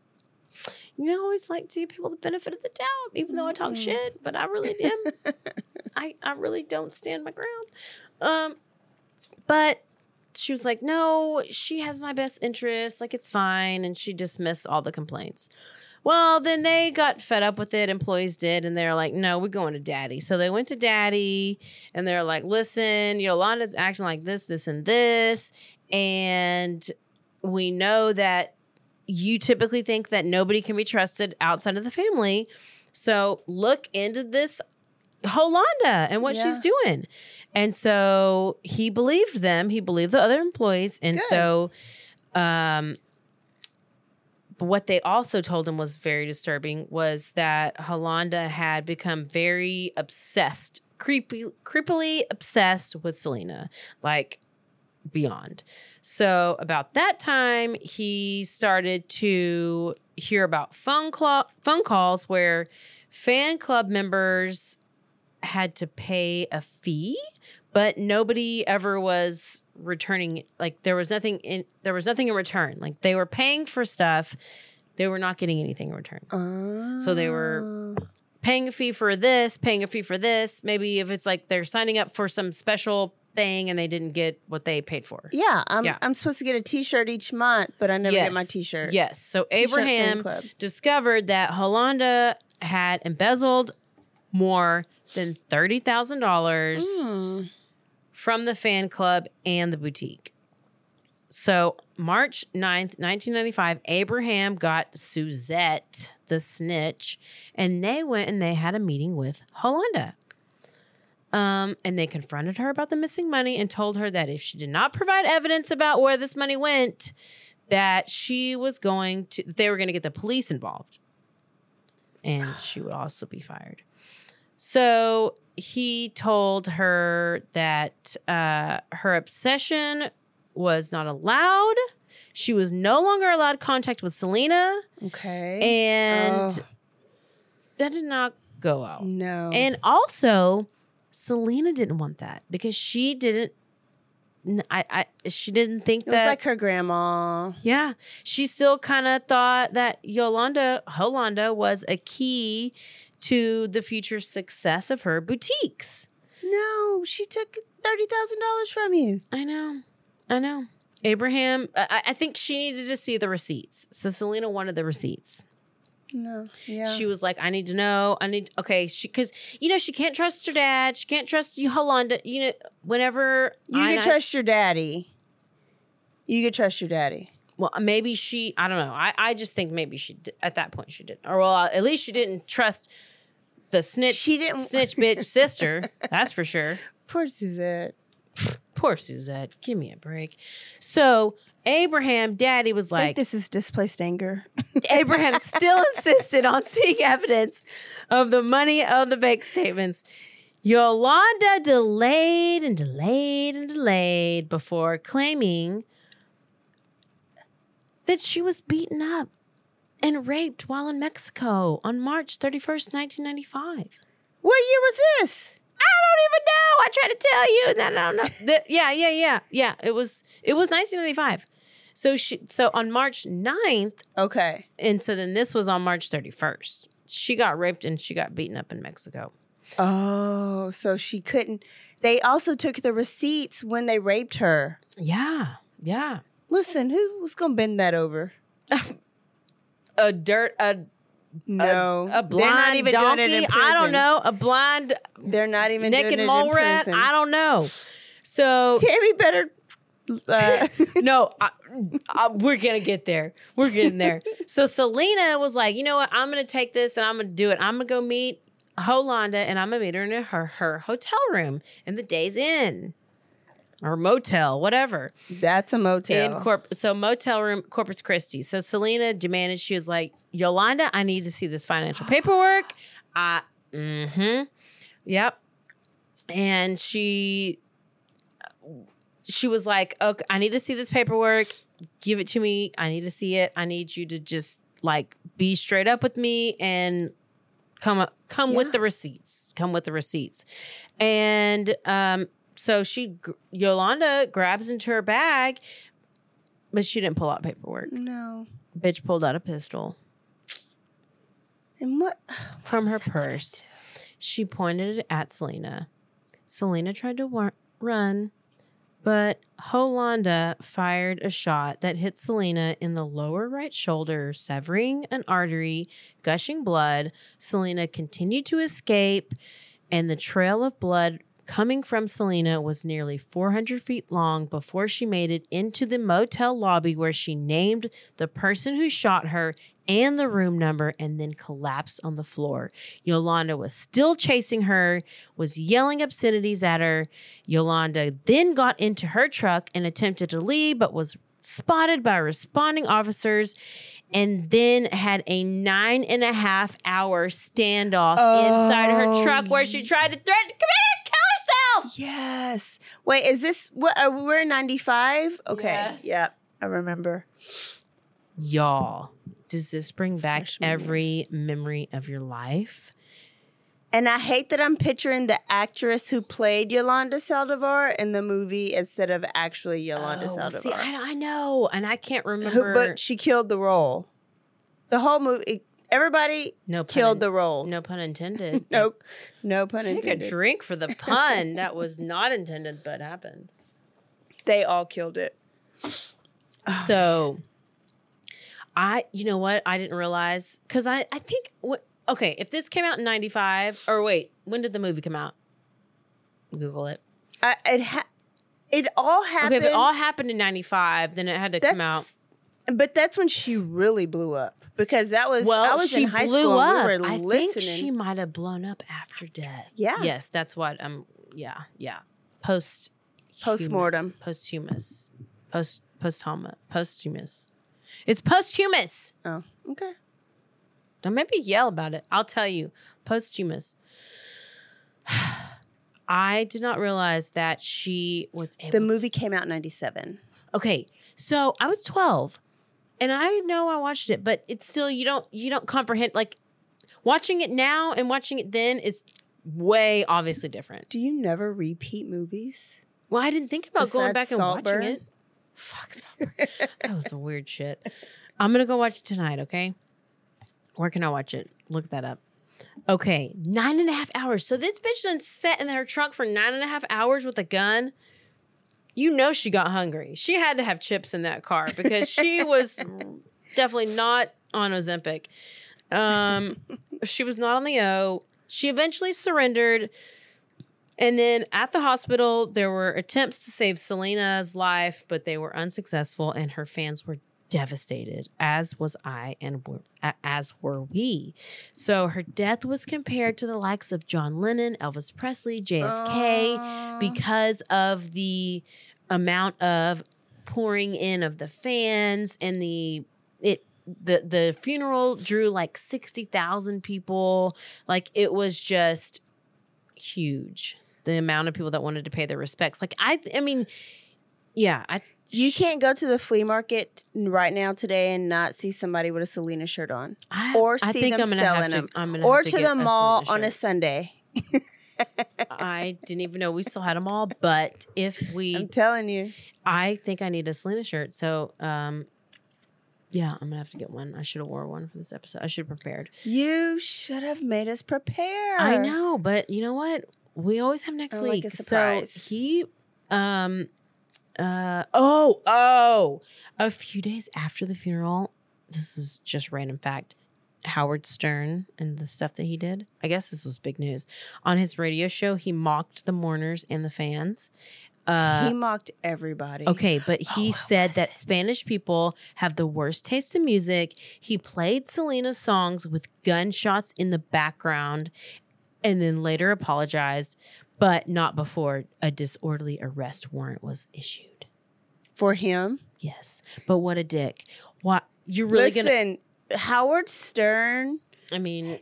You know, I always like to give people the benefit of the doubt, even though I talk shit, but I really am. I, I really don't stand my ground. Um, but she was like, no, she has my best interests. Like, it's fine. And she dismissed all the complaints. Well, then they got fed up with it. Employees did. And they're like, no, we're going to daddy. So they went to daddy and they're like, listen, Yolanda's acting like this, this, and this. And we know that you typically think that nobody can be trusted outside of the family. So look into this Holanda and what she's doing. And so he believed them. He believed the other employees. And Good. so um but what they also told him was very disturbing was that Holanda had become very obsessed, creepy creepily obsessed with Selena. Like beyond. So about that time, he started to hear about phone cl- phone calls where fan club members had to pay a fee, but nobody ever was returning. Like there was nothing in there was nothing in return. Like they were paying for stuff, they were not getting anything in return. So they were paying a fee for this, paying a fee for this. Maybe if it's like they're signing up for some special thing and they didn't get what they paid for. Yeah, I'm Yeah. I'm supposed to get a T-shirt each month, but I never get my T-shirt. Yes. So T-shirt Abraham discovered that Holanda had embezzled more than thirty thousand dollars Hmm. From the fan club and the boutique. So March 9th, 1995, Abraham got Suzette, the snitch, and they went and they had a meeting with Holanda. Um, and they confronted her about the missing money and told her that if she did not provide evidence about where this money went, that she was going to they were going to get the police involved. And she would also be fired. So he told her that uh, her obsession was not allowed. She was no longer allowed contact with Selena. Okay. And Oh. that did not go out. No. And also, Selena didn't want that because she didn't. I, I she didn't think It was that like her grandma. yeah, she still kind of thought that Yolanda Holanda was a key to the future success of her boutiques. No, she took thirty thousand dollars from you. I know, I know. Abraham, I, I think she needed to see the receipts. So Selena wanted the receipts. No. Yeah. She was like, I need to know. I need, okay. She, cause, you know, she can't trust her dad. She can't trust you, Yolanda. You know, whenever you I- can I- trust your daddy. You can trust your daddy. Well, maybe she, I don't know. I, I just think maybe she, did, at that point, she didn't. Or, well, at least she didn't trust the snitch, she didn't, snitch bitch sister. That's for sure. Poor Suzette. Poor Suzette. Give me a break. So, Abraham, daddy was I think like, this is displaced anger. Abraham still insisted on seeing evidence of the money of the bank statements. Yolanda delayed and delayed and delayed before claiming that she was beaten up and raped while in Mexico on March 31st, 1995. What year was this? I don't even know. I tried to tell you, and then I don't know. The- yeah, yeah, yeah, yeah. It was it was 1995. So she so on March 9th, Okay. and so then this was on March 31st. She got raped and she got beaten up in Mexico. Oh, so she couldn't. They also took the receipts when they raped her. Yeah, yeah. Listen, who was gonna bend that over? A dirt a No, a, a blind They're not even doing donkey. it in I don't know. A blind They're not even naked mole rat. I don't know. So Tammy better. Uh, no, I, I, we're gonna get there. We're getting there. so Selena was like, you know what? I'm gonna take this and I'm gonna do it. I'm gonna go meet Holanda and I'm gonna meet her in her her hotel room in the Days Inn or motel, whatever. That's a motel. In corp, so motel room, Corpus Christi. So Selena demanded. She was like, Yolanda, I need to see this financial paperwork. I, mm-hmm, yep. And she, she was like, okay, I need to see this paperwork. Give it to me. I need to see it. I need you to just like be straight up with me and come up, come with the receipts. Come with the receipts. And um, so she Yolanda grabs into her bag, but she didn't pull out paperwork. no. Bitch pulled out a pistol And what? from her purse. She pointed it at Selena. Selena tried to wa- run, but Holanda fired a shot that hit Selena in the lower right shoulder, severing an artery, gushing blood. Selena continued to escape, and the trail of blood coming from Selena was nearly 400 feet long before she made it into the motel lobby where she named the person who shot her and the room number and then collapsed on the floor. Yolanda was still chasing her, was yelling obscenities at her. Yolanda then got into her truck and attempted to leave, but was spotted by responding officers and then had a nine and a half hour standoff inside her truck where she oh, tried to threaten to commit kill herself. Yes. Wait, is this what? Are we, we're in '95. Okay. Yes. Yeah, I remember. Y'all, does this bring back every memory of your life? And I hate that I'm picturing the actress who played Yolanda Saldivar in the movie instead of actually Yolanda Oh, Saldivar. see, I, I know, and I can't Who- remember. but she killed the role. The whole movie, everybody no killed in- the role. No pun intended. No, no pun Take intended. Take a drink for the pun. that was not intended, but happened. They all killed it. So, I, you know what? I didn't realize because I, I think what. Okay, if this came out in '95, or wait, when did the movie come out? Google it. I, it ha- it all happened. Okay, if it all happened in '95, then it had to come out. But that's when she really blew up because that was Well, I was she in high blew school. up. We I listening. think she might have blown up after death. Yeah. Yes, that's what. Um. Yeah. Yeah. Post. Postmortem. Posthumous. Post. Posthuma. Posthumous. It's posthumous. Oh. Okay. Don't make me yell about it. I'll tell you. Posthumous. I did not realize that she was able The to- movie came out in '97. Okay, so I was 12 and I know I watched it, but it's still you don't you don't comprehend like watching it now and watching it then it's way obviously different. Do you never repeat movies? Well, I didn't think about going back and watching it. Fuck Saltburn. that was some weird shit. I'm gonna go watch it tonight, okay? Where can I watch it? Look that up. Okay, nine and a half hours. So this bitch done sat in her trunk for nine and a half hours with a gun. You know she got hungry. She had to have chips in that car because she was definitely not on Ozempic. Um, she was not on the O. She eventually surrendered. And then at the hospital, there were attempts to save Selena's life, but they were unsuccessful, and her fans were devastated, as was I, and were, as were we. So her death was compared to the likes of John Lennon, Elvis Presley, JFK, because of the amount of pouring in of the fans and the it the the funeral drew like 60,000 people. Like it was just huge the amount of people that wanted to pay their respects. Like i i mean yeah i You can't go to the flea market right now today and not see somebody with a Selena shirt on, I- or I see them I'm selling to- them, gonna or to to the mall Selena on a. Sunday. I didn't even know we still had them all. But if we, I'm telling you, I think I need a Selena shirt. So, um, yeah, I'm gonna have to get one. I should have wore one for this episode. I should have prepared. You should have made us prepare. I know, but you know what? We always have next week. like a. So he, um, uh, oh, oh, a few days after the funeral. This is just random fact. Howard Stern and the stuff that he did. I guess this was big news. On his radio show, he mocked the mourners and the fans. Uh, he mocked everybody. Okay, but he said that Spanish people have the worst taste in music. He played Selena's songs with gunshots in the background and then later apologized, but not before a disorderly arrest warrant was issued. For him? Yes. But what a dick. What you're really Listen, Howard Stern. I mean,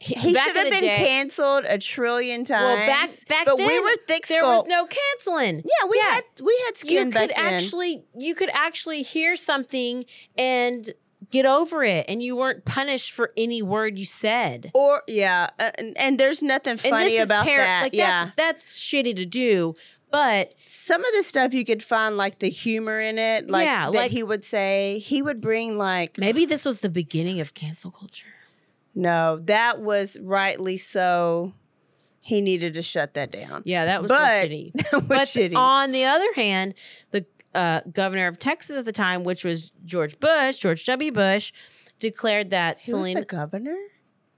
he, He should have been day- canceled a trillion times. Well, back back but then, we were thick There was no canceling. Yeah, we had we had you skin could back then. actually you could actually hear something and get over it and you weren't punished for any word you said Or yeah, uh, and, and there's nothing funny about terri- that. like yeah, that's, that's shitty to do but some of the stuff you could find like the humor in it. Like Yeah, that like- he would say he would bring like maybe this was the beginning of cancel culture no, that was rightly so. He needed to shut that down. yeah that was but, so shitty that was but shitty. on the other hand the uh, governor of texas at the time which was george bush george w bush declared that he selena the governor.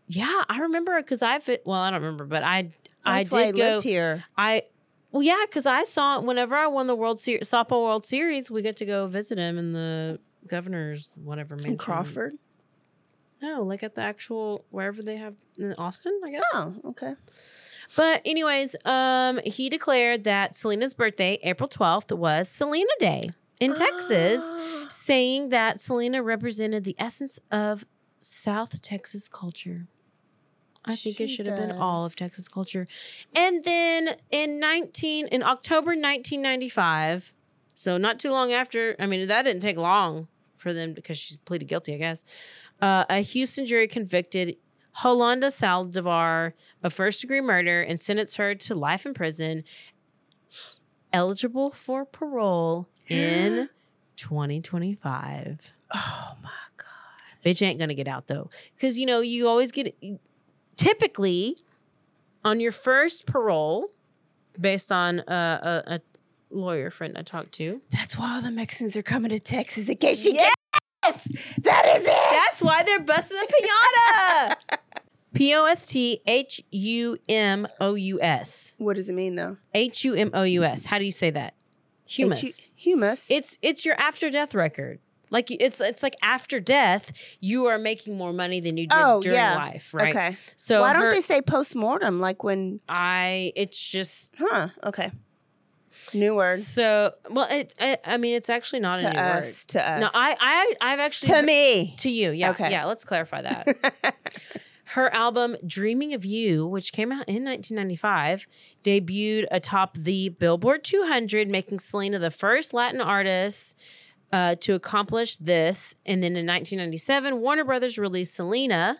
yeah i remember because i've well i don't remember but i i That's why did he go lived here. I well, yeah, because I saw whenever I won the World Series, softball World Series, we get to go visit him in the governor's whatever mansion. In Crawford. No, like at the actual wherever they have in Austin, I guess. Oh, okay. But anyways, um, he declared that Selena's birthday, April twelfth, was Selena Day in Texas, saying that Selena represented the essence of South Texas culture. I think it She should have been all of. Texas culture. And then in 19 in October 1995, so not too long after, I mean that didn't take long for them because she's pleaded guilty, I guess. Uh, a Houston jury convicted Holanda Saldivar of first degree murder and sentenced her to life in prison, eligible for parole in 2025. Oh my God. Bitch ain't gonna get out though. Cause you know, you always get typically on your first parole, based on uh, a, a lawyer friend I talked to. That's why all the Mexicans are coming to Texas in case she gets. Yes, that is it. That's why they're busting the pinata. P O S T H U M O U S. What does it mean though? H U M O U S. How do you say that? Humus. H- humus. It's it's your after death record. Like it's it's like after death, you are making more money than you did oh during yeah. life, right? Okay. So why don't her- they say post mortem like when? I it's just Huh. Okay. New word. So well, it I, I mean it's actually not To a new us, word. to us. No, I I I've actually To me. to you. Yeah. Okay. Yeah. Let's clarify that. Her album "Dreaming of You," which came out in 1995, debuted atop the Billboard 200, making Selena the first Latin artist uh, to accomplish this. And then in 1997, Warner Brothers released Selena,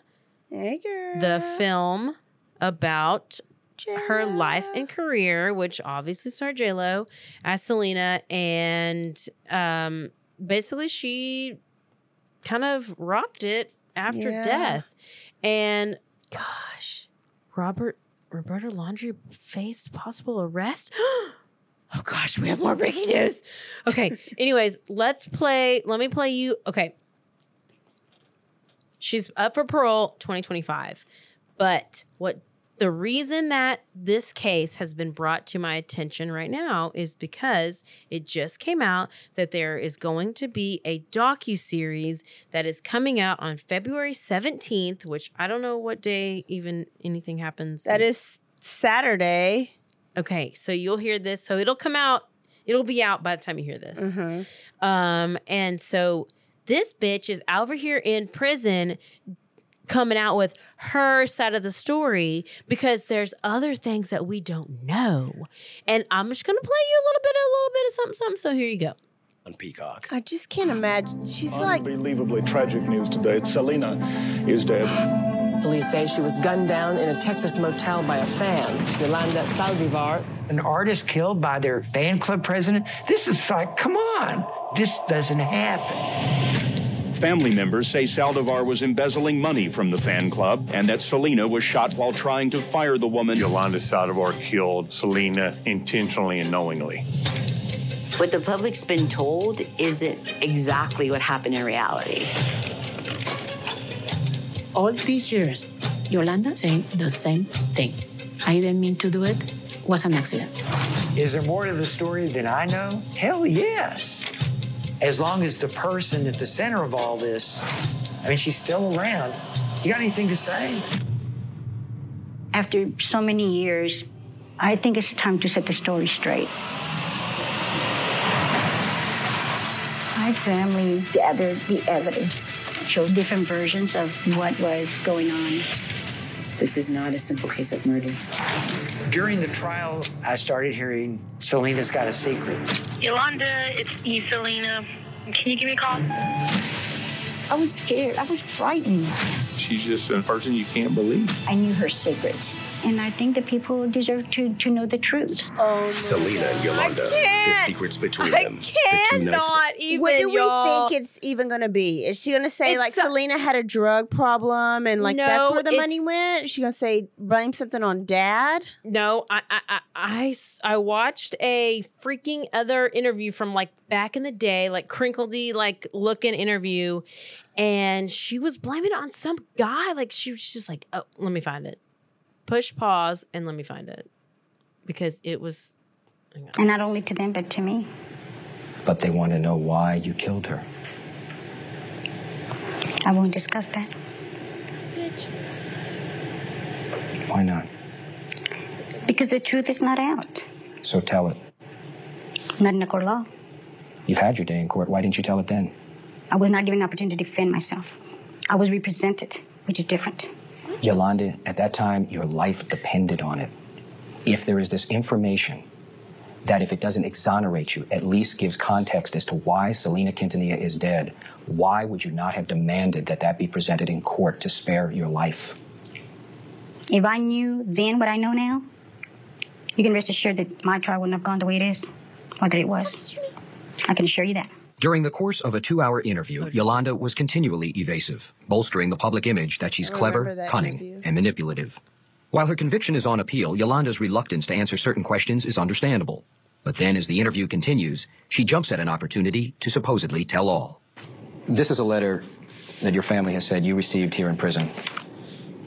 Hey the film about her life and career, which obviously starred J Lo as Selena, and um, basically she kind of rocked it after Yeah. death. And gosh, Robert Roberta Laundrie faced possible arrest. Oh gosh, we have more breaking news. Okay. Anyways, let's play. Let me play you. Okay. She's up for parole 2025. But what the reason that this case has been brought to my attention right now is because it just came out that there is going to be a docu series that is coming out on February 17th, which I don't know what day even anything happens. That is Saturday. Okay, so you'll hear this. So it'll come out. It'll be out by the time you hear this. Mhm. Um, and so this bitch is over here in prison coming out with her side of the story because there's other things that we don't know. And I'm just gonna play you a little bit, a little bit of something, something. So here you go. on Peacock. I just can't imagine. She's like, Unbelievably tragic news today. Selena is dead. Police say she was gunned down in a Texas motel by a fan. Yolanda Saldivar. An artist killed by their fan club president? This is like, come on. This doesn't happen. Family members say Saldivar was embezzling money from the fan club and that Selena was shot while trying to fire the woman. Yolanda Saldivar killed Selena intentionally and knowingly. What the public's been told isn't exactly what happened in reality. All these years, Yolanda saying the same thing. I didn't mean to do it. Was an accident. Is there more to the story than I know? Hell yes. As long as the person at the center of all this, I mean, she's still around. You got anything to say? After so many years, I think it's time to set the story straight. My family gathered the evidence, shows different versions of what was going on. This is not a simple case of murder. During the trial, I started hearing Selena's got a secret. Yolanda, it's me, Selena. Can you give me a call? I was scared. I was frightened. She's just a person you can't believe. I knew her secrets. And I think that people deserve to, to know the truth. Oh, Selena and Yolanda. The secrets between I them. The two nights cannot even. What do y'all. we think it's even going to be? Is she going to say It's like so- Selena had a drug problem and like that's where the money went? Is she going to say blame something on dad? No, I, I, I, I s- I watched a freaking other interview from like back in the day, like crinkledy, like looking interview, and she was blaming it on some guy. Like she was just like, oh, let me find it. Push pause and let me find it because it was. And not only to them, but to me. But they want to know why you killed her. I won't discuss that. Why not? Because the truth is not out. So tell it. Not in a court of law. You've had your day in court. Why didn't you tell it then? I was not given an opportunity to defend myself. I was represented, which is different. Yolanda, at that time, your life depended on it. If there is this information that, if it doesn't exonerate you, at least gives context as to why Selena Quintanilla is dead, why would you not have demanded that that be presented in court to spare your life? If I knew then what I know now, you can rest assured that my trial wouldn't have gone the way it is, or that it was. I can assure you that. During the course of a two hour interview, Yolanda was continually evasive, bolstering the public image that she's clever, that cunning, interview. and manipulative. While her conviction is on appeal, Yolanda's reluctance to answer certain questions is understandable. But then, as the interview continues, she jumps at an opportunity to supposedly tell all. This is a letter that your family has said you received here in prison.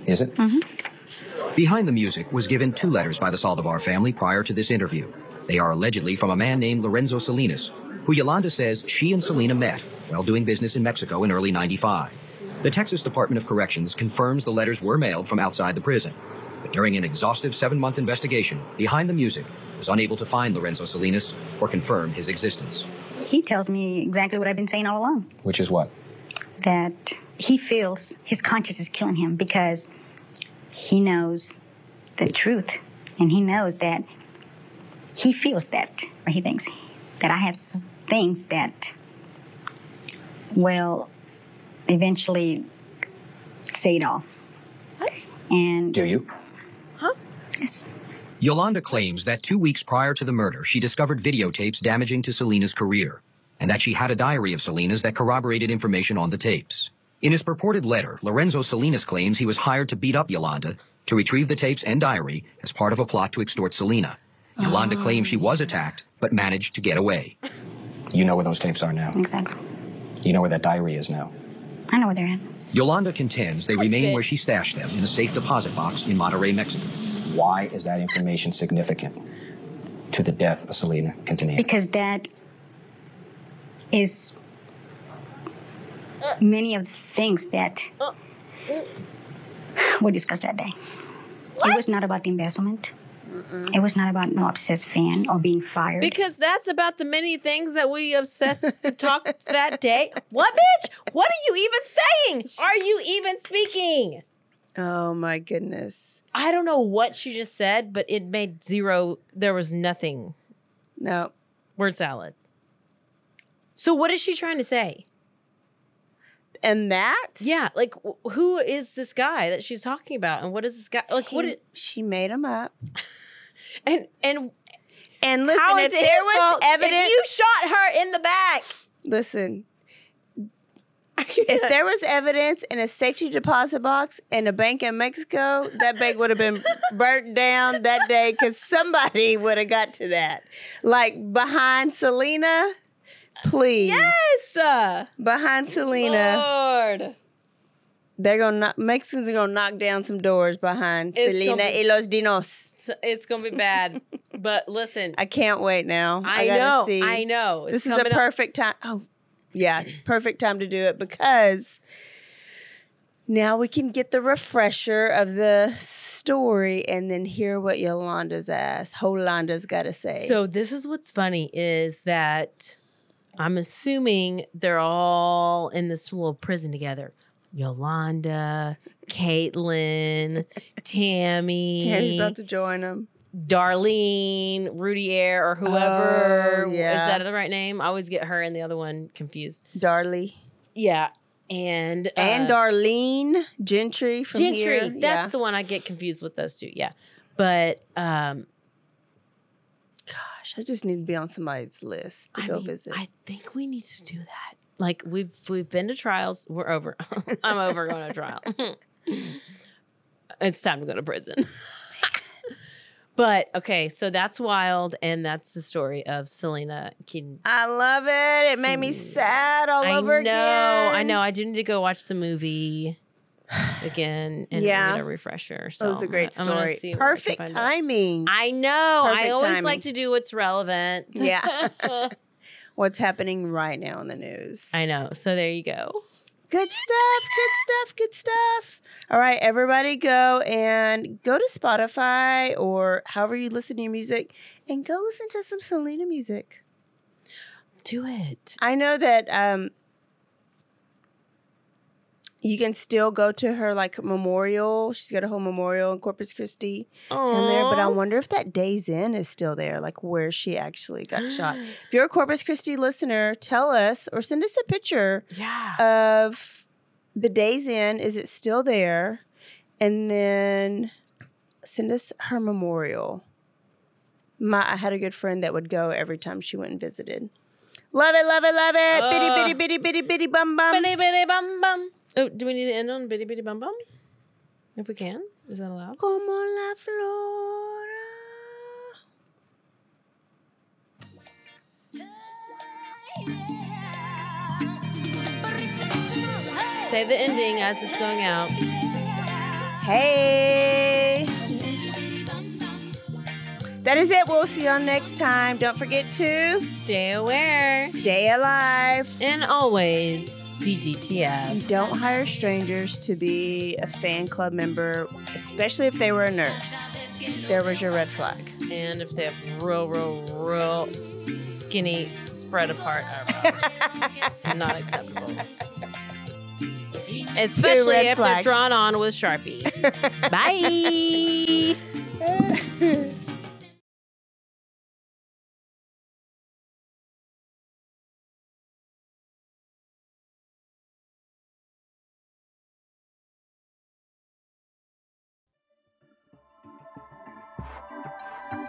Is it? Mm-hmm. Behind the music was given two letters by the Saldivar family prior to this interview. They are allegedly from a man named Lorenzo Salinas, who Yolanda says she and Selena met while doing business in Mexico in early 95. The Texas Department of Corrections confirms the letters were mailed from outside the prison. But during an exhaustive seven month investigation, Behind the Music was unable to find Lorenzo Salinas or confirm his existence. He tells me exactly what I've been saying all along Which is what? that he feels his conscience is killing him because he knows the truth and he knows that he feels that, or he thinks that I have things that will eventually say it all. What? And Do you? Huh? Yes. Yolanda claims that two weeks prior to the murder, she discovered videotapes damaging to Selena's career, and that she had a diary of Selena's that corroborated information on the tapes. In his purported letter, Lorenzo Salinas claims he was hired to beat up Yolanda to retrieve the tapes and diary as part of a plot to extort Selena. Yolanda claims she was ah. attacked, but managed to get away. You know where those tapes are now. Exactly. You know where that diary is now. I know where they're at. Yolanda contends they remain where she stashed them in a safe deposit box in Monterrey, Mexico. Why is that information significant to the death of Selena Quintanilla? Because that is many of the things that we discussed that day. It was not about the embezzlement. It was not about no obsessed fan or being fired. Because that's about the many things that we obsessed talked that day. What, bitch? What are you even saying? Are you even speaking? Oh my goodness. I don't know what she just said, but it made zero. There was nothing. No. Word salad. So what is she trying to say? And that? Yeah, like who is this guy that she's talking about, and what is this guy like? what He- did, she made him up. And and And listen, how if it there was fault if evidence, you shot her in the back? listen. If there was evidence in a safety deposit box in a bank in Mexico, that bank would have been burnt down that day because somebody would have got to that. Like behind Selena, please. Yes, behind Selena. Lord. They're gonna knock, Mexicans are gonna knock down some doors behind It's Selena be- y los Dinos. So it's gonna be bad. but listen, I can't wait now. I, gotta know, see. I know. This It's is a coming up- perfect time. Oh, yeah, perfect time to do it because now we can get the refresher of the story and then hear what Yolanda's ass, Yolanda's got to say. So this is what's funny is that I'm assuming they're all in this little prison together. Yolanda, Caitlin, Tammy, Tammy's about to join them. Darlene, Routier, or whoever. Oh, yeah. Is that the right name? I always get her and the other one confused. Darlie. Yeah. And uh, and Darlene Gentry from Gentry. here. That's yeah. the one I get confused with those two. Yeah. But um Gosh, I just need to be on somebody's list to I go mean, visit. I think we need to do that. Like we've we've been to trials. We're over. I'm over going to trial. it's time to go to prison. but okay, so that's wild, and that's the story of Selena Kin. I love it. It made me sad all I over know, again. I know. I do need to go watch the movie again and Yeah. get a refresher. So That was a great story. see where I can Perfect it. timing. I know. I always timing. like to do what's relevant. Yeah. What's happening right now in the news? I know. So there you go. Good stuff. Good stuff. Good stuff. All right, everybody go and go to Spotify or however you listen to your music and go listen to some Selena music. Do it. I know that um you can still go to her like memorial. She's got a whole memorial in Corpus Christi down there, but I wonder if that Days Inn is still there, like where she actually got shot. If you're a Corpus Christi listener, tell us or send us a picture Yeah. of the Days Inn. Is it still there? And then send us her memorial. My, I had a good friend that would go every time she went and visited. Love it, love it, love it. bitty, Uh. bitty, bitty, bitty, bitty, bum, bum. Bitty bitty bum bum. Oh, do we need to end on bitty bitty bum bum? If we can, is that allowed? Como la flora. Say the ending as it's going out. Hey. That is it. We'll see y'all next time. Don't forget to Stay aware stay alive. and always And don't hire strangers to be a fan club member, especially if they were a nurse. There was your red flag. And if they have real, real, real skinny, spread apart eyebrows, it's not acceptable. Especially if they're flags. drawn on with Sharpie. Bye.